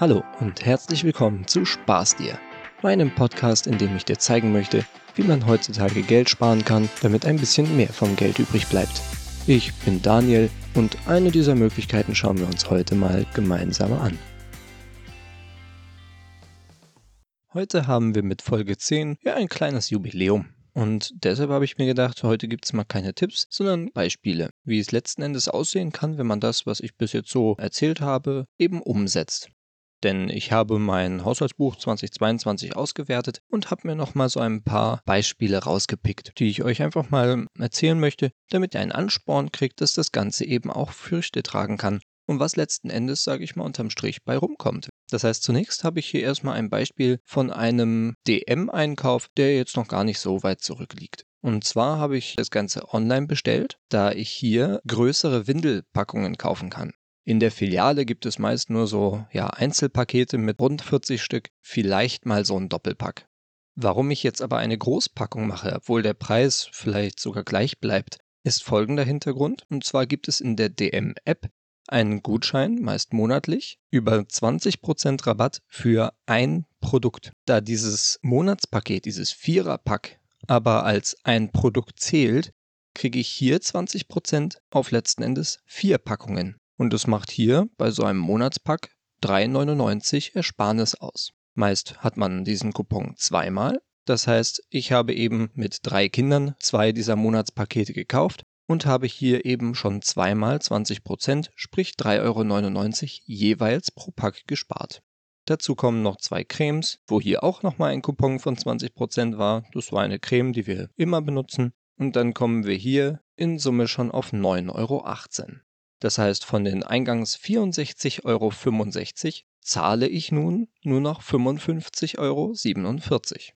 Hallo und herzlich willkommen zu Spaß dir, meinem Podcast, in dem ich dir zeigen möchte, wie man heutzutage Geld sparen kann, damit ein bisschen mehr vom Geld übrig bleibt. Ich bin Daniel und eine dieser Möglichkeiten schauen wir uns heute mal gemeinsam an. Heute haben wir mit Folge 10 ja ein kleines Jubiläum. Und deshalb habe ich mir gedacht, heute gibt es mal keine Tipps, sondern Beispiele, wie es letzten Endes aussehen kann, wenn man das, was ich bis jetzt so erzählt habe, eben umsetzt denn ich habe mein Haushaltsbuch 2022 ausgewertet und habe mir nochmal so ein paar Beispiele rausgepickt, die ich euch einfach mal erzählen möchte, damit ihr einen Ansporn kriegt, dass das Ganze eben auch Früchte tragen kann und was letzten Endes, sage ich mal, unterm Strich bei rumkommt. Das heißt, zunächst habe ich hier erstmal ein Beispiel von einem DM-Einkauf, der jetzt noch gar nicht so weit zurückliegt. Und zwar habe ich das Ganze online bestellt, da ich hier größere Windelpackungen kaufen kann. In der Filiale gibt es meist nur so ja, Einzelpakete mit rund 40 Stück, vielleicht mal so ein Doppelpack. Warum ich jetzt aber eine Großpackung mache, obwohl der Preis vielleicht sogar gleich bleibt, ist folgender Hintergrund. Und zwar gibt es in der DM-App einen Gutschein, meist monatlich, über 20% Rabatt für ein Produkt. Da dieses Monatspaket, dieses Viererpack, aber als ein Produkt zählt, kriege ich hier 20% auf letzten Endes vier Packungen. Und das macht hier bei so einem Monatspack 3,99 Ersparnis aus. Meist hat man diesen Coupon zweimal. Das heißt, ich habe eben mit drei Kindern zwei dieser Monatspakete gekauft und habe hier eben schon zweimal 20 Prozent, sprich 3,99 Euro jeweils pro Pack gespart. Dazu kommen noch zwei Cremes, wo hier auch nochmal ein Coupon von 20 Prozent war. Das war eine Creme, die wir immer benutzen. Und dann kommen wir hier in Summe schon auf 9,18 Euro. Das heißt, von den eingangs 64,65 Euro zahle ich nun nur noch 55,47 Euro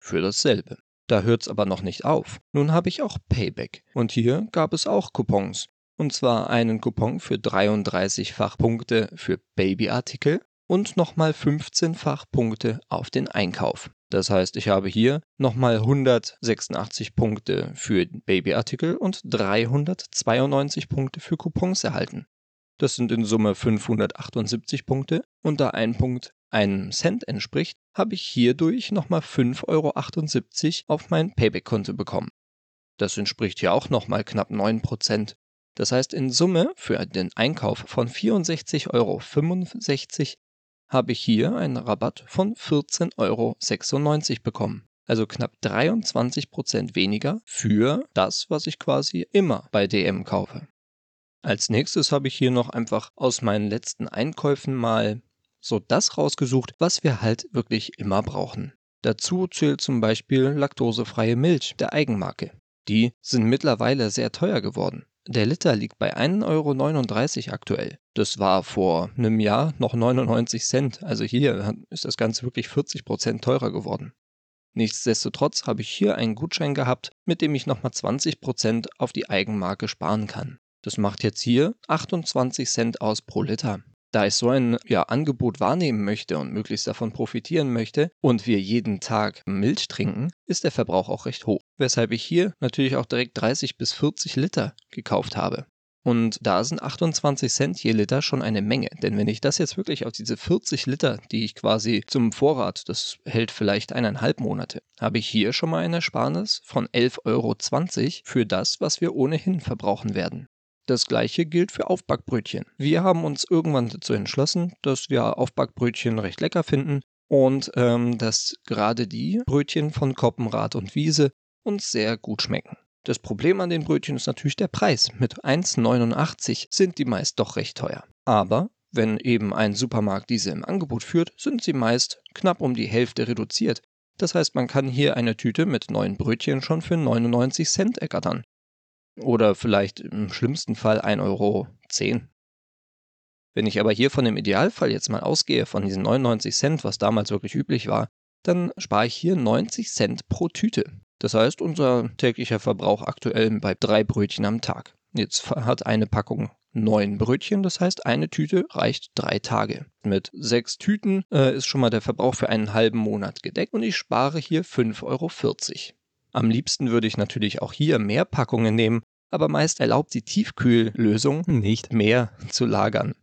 für dasselbe. Da hört es aber noch nicht auf. Nun habe ich auch Payback. Und hier gab es auch Coupons. Und zwar einen Coupon für 33-fach Punkte für Babyartikel und nochmal 15-fach Punkte auf den Einkauf. Das heißt, ich habe hier nochmal 186 Punkte für Babyartikel und 392 Punkte für Coupons erhalten. Das sind in Summe 578 Punkte und da ein Punkt einem Cent entspricht, habe ich hierdurch nochmal 5,78 Euro auf mein Payback-Konto bekommen. Das entspricht ja auch nochmal knapp 9%. Das heißt, in Summe für den Einkauf von 64,65 Euro habe ich hier einen Rabatt von 14,96 Euro bekommen. Also knapp 23% weniger für das, was ich quasi immer bei DM kaufe. Als nächstes habe ich hier noch einfach aus meinen letzten Einkäufen mal so das rausgesucht, was wir halt wirklich immer brauchen. Dazu zählt zum Beispiel laktosefreie Milch der Eigenmarke. Die sind mittlerweile sehr teuer geworden. Der Liter liegt bei 1,39 Euro aktuell. Das war vor einem Jahr noch 99 Cent. Also hier ist das Ganze wirklich 40 Prozent teurer geworden. Nichtsdestotrotz habe ich hier einen Gutschein gehabt, mit dem ich nochmal 20 Prozent auf die Eigenmarke sparen kann. Das macht jetzt hier 28 Cent aus pro Liter. Da ich so ein ja, Angebot wahrnehmen möchte und möglichst davon profitieren möchte und wir jeden Tag Milch trinken, ist der Verbrauch auch recht hoch. Weshalb ich hier natürlich auch direkt 30 bis 40 Liter gekauft habe. Und da sind 28 Cent je Liter schon eine Menge. Denn wenn ich das jetzt wirklich auf diese 40 Liter, die ich quasi zum Vorrat, das hält vielleicht eineinhalb Monate, habe ich hier schon mal eine Ersparnis von 11,20 Euro für das, was wir ohnehin verbrauchen werden. Das gleiche gilt für Aufbackbrötchen. Wir haben uns irgendwann dazu entschlossen, dass wir Aufbackbrötchen recht lecker finden und ähm, dass gerade die Brötchen von Koppenrad und Wiese uns sehr gut schmecken. Das Problem an den Brötchen ist natürlich der Preis. Mit 1,89 sind die meist doch recht teuer. Aber wenn eben ein Supermarkt diese im Angebot führt, sind sie meist knapp um die Hälfte reduziert. Das heißt, man kann hier eine Tüte mit neun Brötchen schon für 99 Cent ergattern. Oder vielleicht im schlimmsten Fall 1,10 Euro. Wenn ich aber hier von dem Idealfall jetzt mal ausgehe, von diesen 99 Cent, was damals wirklich üblich war, dann spare ich hier 90 Cent pro Tüte. Das heißt, unser täglicher Verbrauch aktuell bei drei Brötchen am Tag. Jetzt hat eine Packung neun Brötchen, das heißt, eine Tüte reicht drei Tage. Mit sechs Tüten äh, ist schon mal der Verbrauch für einen halben Monat gedeckt und ich spare hier 5,40 Euro. Am liebsten würde ich natürlich auch hier mehr Packungen nehmen, aber meist erlaubt die Tiefkühllösung nicht mehr zu lagern.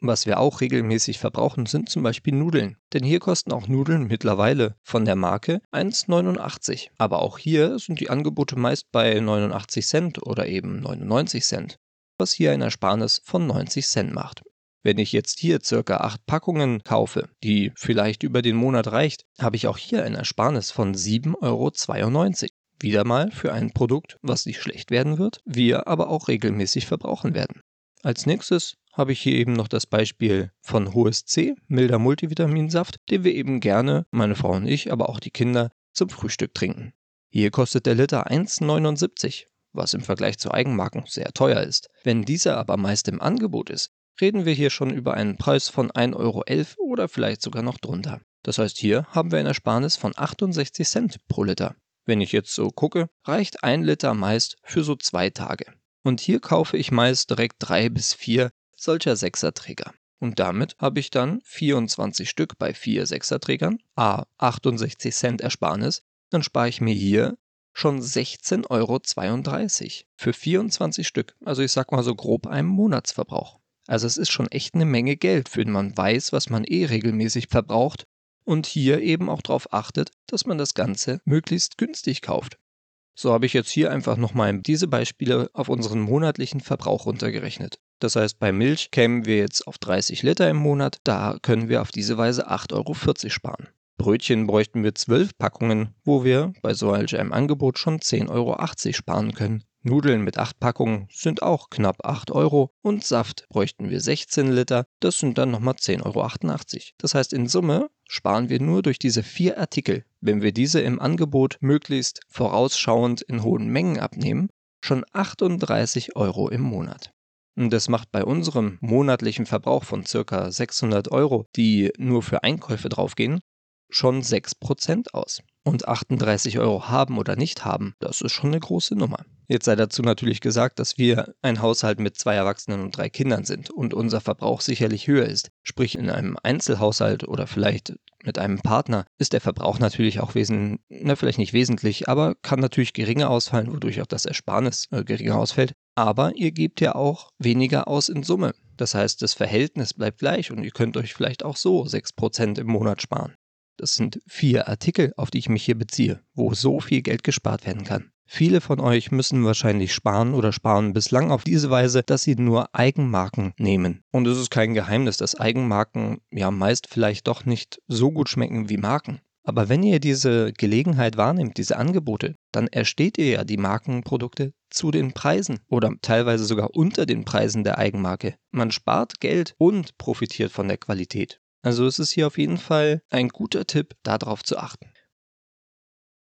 Was wir auch regelmäßig verbrauchen, sind zum Beispiel Nudeln. Denn hier kosten auch Nudeln mittlerweile von der Marke 1,89. Aber auch hier sind die Angebote meist bei 89 Cent oder eben 99 Cent, was hier ein Ersparnis von 90 Cent macht. Wenn ich jetzt hier circa 8 Packungen kaufe, die vielleicht über den Monat reicht, habe ich auch hier ein Ersparnis von 7,92 Euro. Wieder mal für ein Produkt, was nicht schlecht werden wird, wir aber auch regelmäßig verbrauchen werden. Als nächstes habe ich hier eben noch das Beispiel von HSC, milder Multivitaminsaft, den wir eben gerne, meine Frau und ich, aber auch die Kinder, zum Frühstück trinken. Hier kostet der Liter 1,79, was im Vergleich zu Eigenmarken sehr teuer ist. Wenn dieser aber meist im Angebot ist, reden wir hier schon über einen Preis von 1,11 Euro oder vielleicht sogar noch drunter. Das heißt, hier haben wir ein Ersparnis von 68 Cent pro Liter. Wenn ich jetzt so gucke, reicht ein Liter meist für so zwei Tage. Und hier kaufe ich meist direkt drei bis vier solcher Sechserträger. Und damit habe ich dann 24 Stück bei vier Sechserträgern, a 68 Cent Ersparnis, dann spare ich mir hier schon 16,32 Euro für 24 Stück. Also ich sag mal so grob einem Monatsverbrauch. Also es ist schon echt eine Menge Geld, wenn man weiß, was man eh regelmäßig verbraucht und hier eben auch darauf achtet, dass man das Ganze möglichst günstig kauft. So habe ich jetzt hier einfach nochmal diese Beispiele auf unseren monatlichen Verbrauch runtergerechnet. Das heißt, bei Milch kämen wir jetzt auf 30 Liter im Monat, da können wir auf diese Weise 8,40 Euro sparen. Brötchen bräuchten wir 12 Packungen, wo wir bei so einem Angebot schon 10,80 Euro sparen können. Nudeln mit 8 Packungen sind auch knapp 8 Euro und Saft bräuchten wir 16 Liter, das sind dann nochmal 10,88 Euro. Das heißt, in Summe sparen wir nur durch diese vier Artikel, wenn wir diese im Angebot möglichst vorausschauend in hohen Mengen abnehmen, schon 38 Euro im Monat. Und das macht bei unserem monatlichen Verbrauch von ca. 600 Euro, die nur für Einkäufe draufgehen, schon 6% aus. Und 38 Euro haben oder nicht haben, das ist schon eine große Nummer. Jetzt sei dazu natürlich gesagt, dass wir ein Haushalt mit zwei Erwachsenen und drei Kindern sind und unser Verbrauch sicherlich höher ist. Sprich, in einem Einzelhaushalt oder vielleicht mit einem Partner ist der Verbrauch natürlich auch wesentlich, na vielleicht nicht wesentlich, aber kann natürlich geringer ausfallen, wodurch auch das Ersparnis äh, geringer ausfällt. Aber ihr gebt ja auch weniger aus in Summe. Das heißt, das Verhältnis bleibt gleich und ihr könnt euch vielleicht auch so 6% im Monat sparen. Das sind vier Artikel, auf die ich mich hier beziehe, wo so viel Geld gespart werden kann. Viele von euch müssen wahrscheinlich sparen oder sparen bislang auf diese Weise, dass sie nur Eigenmarken nehmen. Und es ist kein Geheimnis, dass Eigenmarken ja meist vielleicht doch nicht so gut schmecken wie Marken. Aber wenn ihr diese Gelegenheit wahrnehmt, diese Angebote, dann ersteht ihr ja die Markenprodukte zu den Preisen oder teilweise sogar unter den Preisen der Eigenmarke. Man spart Geld und profitiert von der Qualität. Also es ist hier auf jeden Fall ein guter Tipp, darauf zu achten.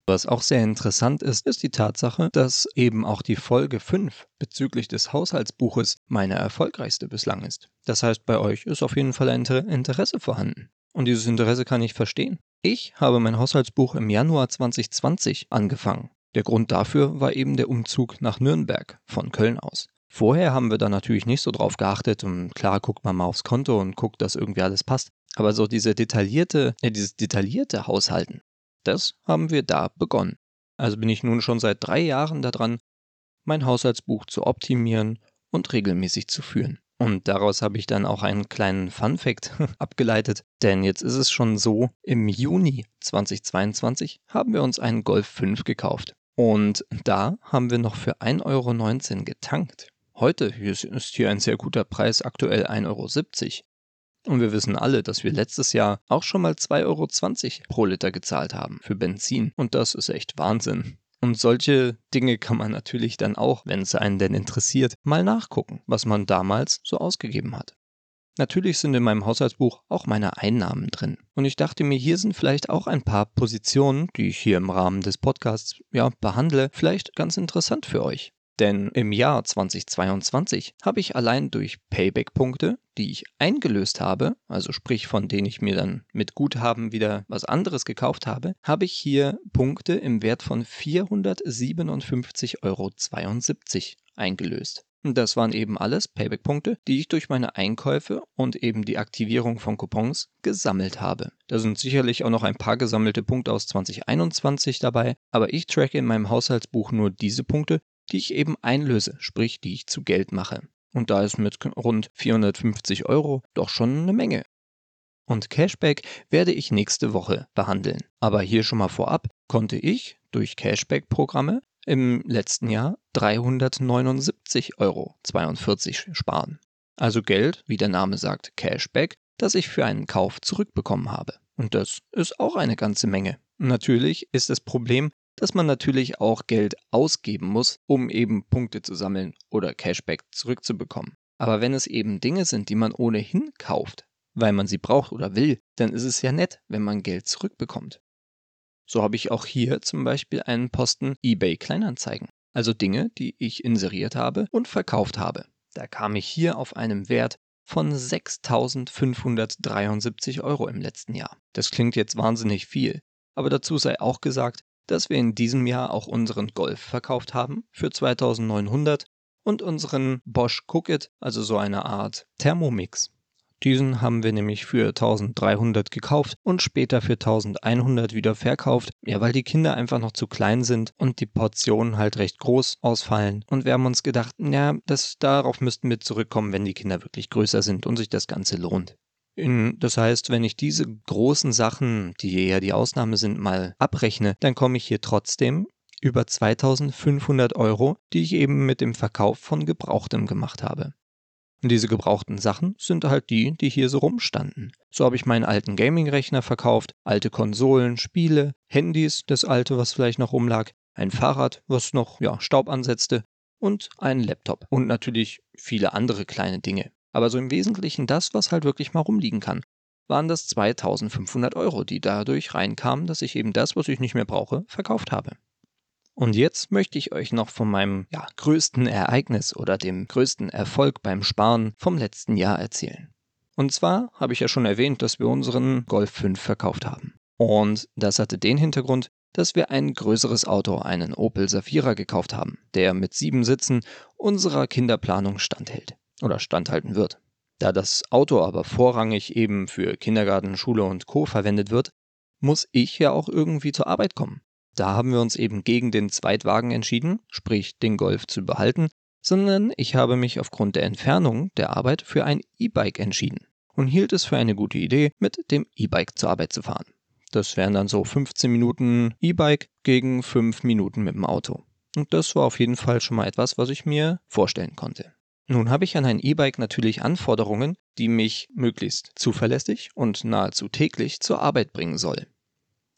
Was auch sehr interessant ist, ist die Tatsache, dass eben auch die Folge 5 bezüglich des Haushaltsbuches meine erfolgreichste bislang ist. Das heißt, bei euch ist auf jeden Fall ein Interesse vorhanden. Und dieses Interesse kann ich verstehen. Ich habe mein Haushaltsbuch im Januar 2020 angefangen. Der Grund dafür war eben der Umzug nach Nürnberg von Köln aus. Vorher haben wir da natürlich nicht so drauf geachtet und klar guckt man mal aufs Konto und guckt, dass irgendwie alles passt. Aber so diese detaillierte, ja, dieses detaillierte Haushalten, das haben wir da begonnen. Also bin ich nun schon seit drei Jahren daran, mein Haushaltsbuch zu optimieren und regelmäßig zu führen. Und daraus habe ich dann auch einen kleinen Fun Fact abgeleitet, denn jetzt ist es schon so, im Juni 2022 haben wir uns einen Golf 5 gekauft. Und da haben wir noch für 1,19 Euro getankt. Heute ist hier ein sehr guter Preis, aktuell 1,70 Euro. Und wir wissen alle, dass wir letztes Jahr auch schon mal 2,20 Euro pro Liter gezahlt haben für Benzin. Und das ist echt Wahnsinn. Und solche Dinge kann man natürlich dann auch, wenn es einen denn interessiert, mal nachgucken, was man damals so ausgegeben hat. Natürlich sind in meinem Haushaltsbuch auch meine Einnahmen drin. Und ich dachte mir, hier sind vielleicht auch ein paar Positionen, die ich hier im Rahmen des Podcasts ja, behandle, vielleicht ganz interessant für euch. Denn im Jahr 2022 habe ich allein durch Payback-Punkte, die ich eingelöst habe, also sprich von denen ich mir dann mit Guthaben wieder was anderes gekauft habe, habe ich hier Punkte im Wert von 457,72 Euro eingelöst. Das waren eben alles Payback-Punkte, die ich durch meine Einkäufe und eben die Aktivierung von Coupons gesammelt habe. Da sind sicherlich auch noch ein paar gesammelte Punkte aus 2021 dabei, aber ich tracke in meinem Haushaltsbuch nur diese Punkte, die ich eben einlöse, sprich die ich zu Geld mache. Und da ist mit rund 450 Euro doch schon eine Menge. Und Cashback werde ich nächste Woche behandeln. Aber hier schon mal vorab konnte ich durch Cashback-Programme im letzten Jahr 379,42 Euro sparen. Also Geld, wie der Name sagt, Cashback, das ich für einen Kauf zurückbekommen habe. Und das ist auch eine ganze Menge. Natürlich ist das Problem, dass man natürlich auch Geld ausgeben muss, um eben Punkte zu sammeln oder Cashback zurückzubekommen. Aber wenn es eben Dinge sind, die man ohnehin kauft, weil man sie braucht oder will, dann ist es ja nett, wenn man Geld zurückbekommt. So habe ich auch hier zum Beispiel einen Posten eBay Kleinanzeigen, also Dinge, die ich inseriert habe und verkauft habe. Da kam ich hier auf einem Wert von 6.573 Euro im letzten Jahr. Das klingt jetzt wahnsinnig viel, aber dazu sei auch gesagt, dass wir in diesem Jahr auch unseren Golf verkauft haben für 2900 und unseren Bosch Cookit, also so eine Art Thermomix. Diesen haben wir nämlich für 1300 gekauft und später für 1100 wieder verkauft. Ja, weil die Kinder einfach noch zu klein sind und die Portionen halt recht groß ausfallen. Und wir haben uns gedacht, ja, das, darauf müssten wir zurückkommen, wenn die Kinder wirklich größer sind und sich das Ganze lohnt. Das heißt, wenn ich diese großen Sachen, die ja die Ausnahme sind, mal abrechne, dann komme ich hier trotzdem über 2500 Euro, die ich eben mit dem Verkauf von Gebrauchtem gemacht habe. Und diese gebrauchten Sachen sind halt die, die hier so rumstanden. So habe ich meinen alten Gaming-Rechner verkauft, alte Konsolen, Spiele, Handys, das alte, was vielleicht noch rumlag, ein Fahrrad, was noch ja, Staub ansetzte und einen Laptop und natürlich viele andere kleine Dinge. Aber so im Wesentlichen das, was halt wirklich mal rumliegen kann, waren das 2500 Euro, die dadurch reinkamen, dass ich eben das, was ich nicht mehr brauche, verkauft habe. Und jetzt möchte ich euch noch von meinem ja, größten Ereignis oder dem größten Erfolg beim Sparen vom letzten Jahr erzählen. Und zwar habe ich ja schon erwähnt, dass wir unseren Golf 5 verkauft haben. Und das hatte den Hintergrund, dass wir ein größeres Auto, einen Opel Safira, gekauft haben, der mit sieben Sitzen unserer Kinderplanung standhält oder standhalten wird. Da das Auto aber vorrangig eben für Kindergarten, Schule und Co verwendet wird, muss ich ja auch irgendwie zur Arbeit kommen. Da haben wir uns eben gegen den Zweitwagen entschieden, sprich den Golf zu behalten, sondern ich habe mich aufgrund der Entfernung der Arbeit für ein E-Bike entschieden und hielt es für eine gute Idee, mit dem E-Bike zur Arbeit zu fahren. Das wären dann so 15 Minuten E-Bike gegen 5 Minuten mit dem Auto. Und das war auf jeden Fall schon mal etwas, was ich mir vorstellen konnte. Nun habe ich an ein E-Bike natürlich Anforderungen, die mich möglichst zuverlässig und nahezu täglich zur Arbeit bringen soll.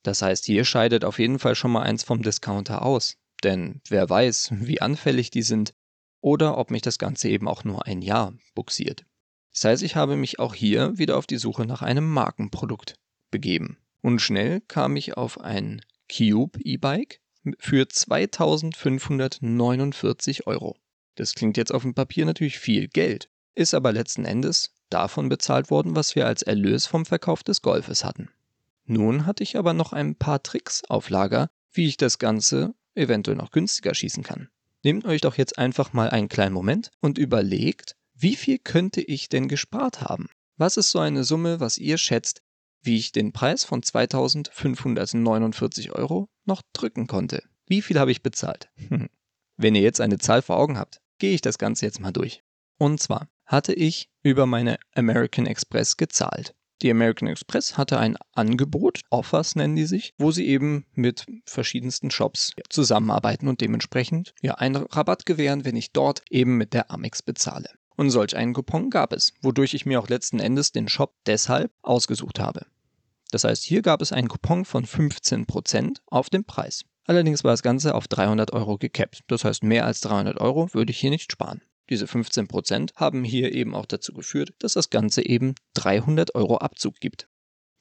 Das heißt, hier scheidet auf jeden Fall schon mal eins vom Discounter aus. Denn wer weiß, wie anfällig die sind oder ob mich das Ganze eben auch nur ein Jahr buxiert. Das heißt, ich habe mich auch hier wieder auf die Suche nach einem Markenprodukt begeben. Und schnell kam ich auf ein Cube E-Bike für 2549 Euro. Das klingt jetzt auf dem Papier natürlich viel Geld, ist aber letzten Endes davon bezahlt worden, was wir als Erlös vom Verkauf des Golfes hatten. Nun hatte ich aber noch ein paar Tricks auf Lager, wie ich das Ganze eventuell noch günstiger schießen kann. Nehmt euch doch jetzt einfach mal einen kleinen Moment und überlegt, wie viel könnte ich denn gespart haben? Was ist so eine Summe, was ihr schätzt, wie ich den Preis von 2549 Euro noch drücken konnte? Wie viel habe ich bezahlt? Wenn ihr jetzt eine Zahl vor Augen habt, gehe ich das Ganze jetzt mal durch. Und zwar hatte ich über meine American Express gezahlt. Die American Express hatte ein Angebot, Offers nennen die sich, wo sie eben mit verschiedensten Shops zusammenarbeiten und dementsprechend ja einen Rabatt gewähren, wenn ich dort eben mit der Amex bezahle. Und solch einen Coupon gab es, wodurch ich mir auch letzten Endes den Shop deshalb ausgesucht habe. Das heißt, hier gab es einen Coupon von 15% auf den Preis. Allerdings war das Ganze auf 300 Euro gekappt. Das heißt, mehr als 300 Euro würde ich hier nicht sparen. Diese 15% haben hier eben auch dazu geführt, dass das Ganze eben 300 Euro Abzug gibt.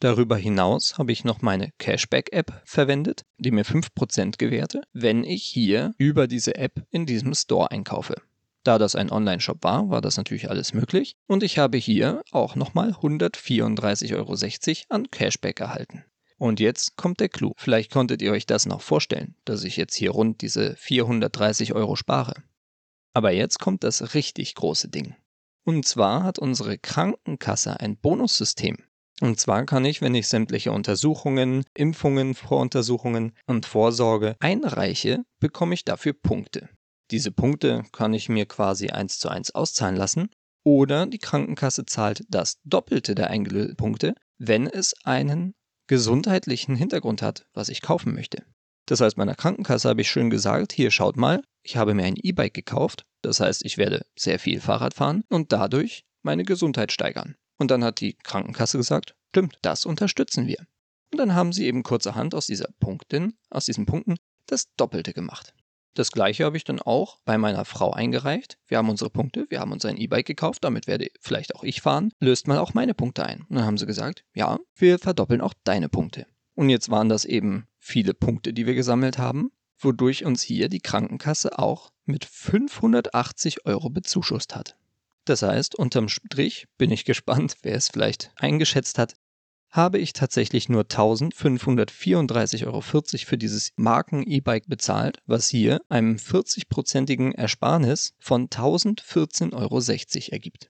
Darüber hinaus habe ich noch meine Cashback-App verwendet, die mir 5% gewährte, wenn ich hier über diese App in diesem Store einkaufe. Da das ein Online-Shop war, war das natürlich alles möglich und ich habe hier auch nochmal 134,60 Euro an Cashback erhalten. Und jetzt kommt der Clou. Vielleicht konntet ihr euch das noch vorstellen, dass ich jetzt hier rund diese 430 Euro spare. Aber jetzt kommt das richtig große Ding. Und zwar hat unsere Krankenkasse ein Bonussystem. Und zwar kann ich, wenn ich sämtliche Untersuchungen, Impfungen, Voruntersuchungen und Vorsorge einreiche, bekomme ich dafür Punkte. Diese Punkte kann ich mir quasi eins zu eins auszahlen lassen. Oder die Krankenkasse zahlt das Doppelte der eingelösten Punkte, wenn es einen gesundheitlichen Hintergrund hat, was ich kaufen möchte. Das heißt, meiner Krankenkasse habe ich schön gesagt, hier schaut mal, ich habe mir ein E-Bike gekauft, das heißt, ich werde sehr viel Fahrrad fahren und dadurch meine Gesundheit steigern. Und dann hat die Krankenkasse gesagt, stimmt, das unterstützen wir. Und dann haben sie eben kurzerhand aus dieser Punktin, aus diesen Punkten das Doppelte gemacht. Das gleiche habe ich dann auch bei meiner Frau eingereicht. Wir haben unsere Punkte, wir haben uns ein E-Bike gekauft, damit werde vielleicht auch ich fahren. Löst mal auch meine Punkte ein. Und dann haben sie gesagt, ja, wir verdoppeln auch deine Punkte. Und jetzt waren das eben viele Punkte, die wir gesammelt haben, wodurch uns hier die Krankenkasse auch mit 580 Euro bezuschusst hat. Das heißt, unterm Strich bin ich gespannt, wer es vielleicht eingeschätzt hat, habe ich tatsächlich nur 1534,40 Euro für dieses Marken-E-Bike bezahlt, was hier einem 40-prozentigen Ersparnis von 1014,60 Euro ergibt.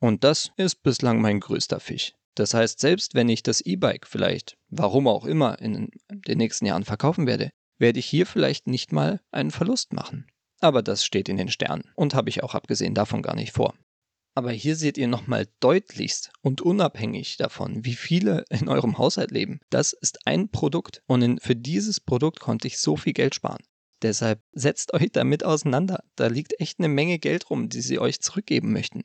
Und das ist bislang mein größter Fisch. Das heißt, selbst wenn ich das E-Bike vielleicht, warum auch immer, in den nächsten Jahren verkaufen werde, werde ich hier vielleicht nicht mal einen Verlust machen. Aber das steht in den Sternen und habe ich auch abgesehen davon gar nicht vor. Aber hier seht ihr nochmal deutlichst und unabhängig davon, wie viele in eurem Haushalt leben. Das ist ein Produkt und in, für dieses Produkt konnte ich so viel Geld sparen. Deshalb setzt euch damit auseinander. Da liegt echt eine Menge Geld rum, die sie euch zurückgeben möchten.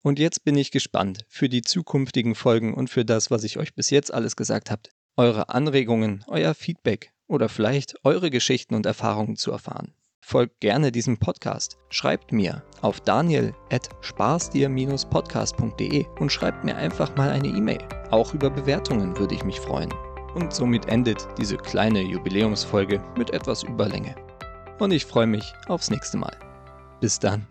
Und jetzt bin ich gespannt für die zukünftigen Folgen und für das, was ich euch bis jetzt alles gesagt habe, eure Anregungen, euer Feedback oder vielleicht eure Geschichten und Erfahrungen zu erfahren. Folgt gerne diesem Podcast. Schreibt mir auf daniel.spaßdir-podcast.de und schreibt mir einfach mal eine E-Mail. Auch über Bewertungen würde ich mich freuen. Und somit endet diese kleine Jubiläumsfolge mit etwas Überlänge. Und ich freue mich aufs nächste Mal. Bis dann.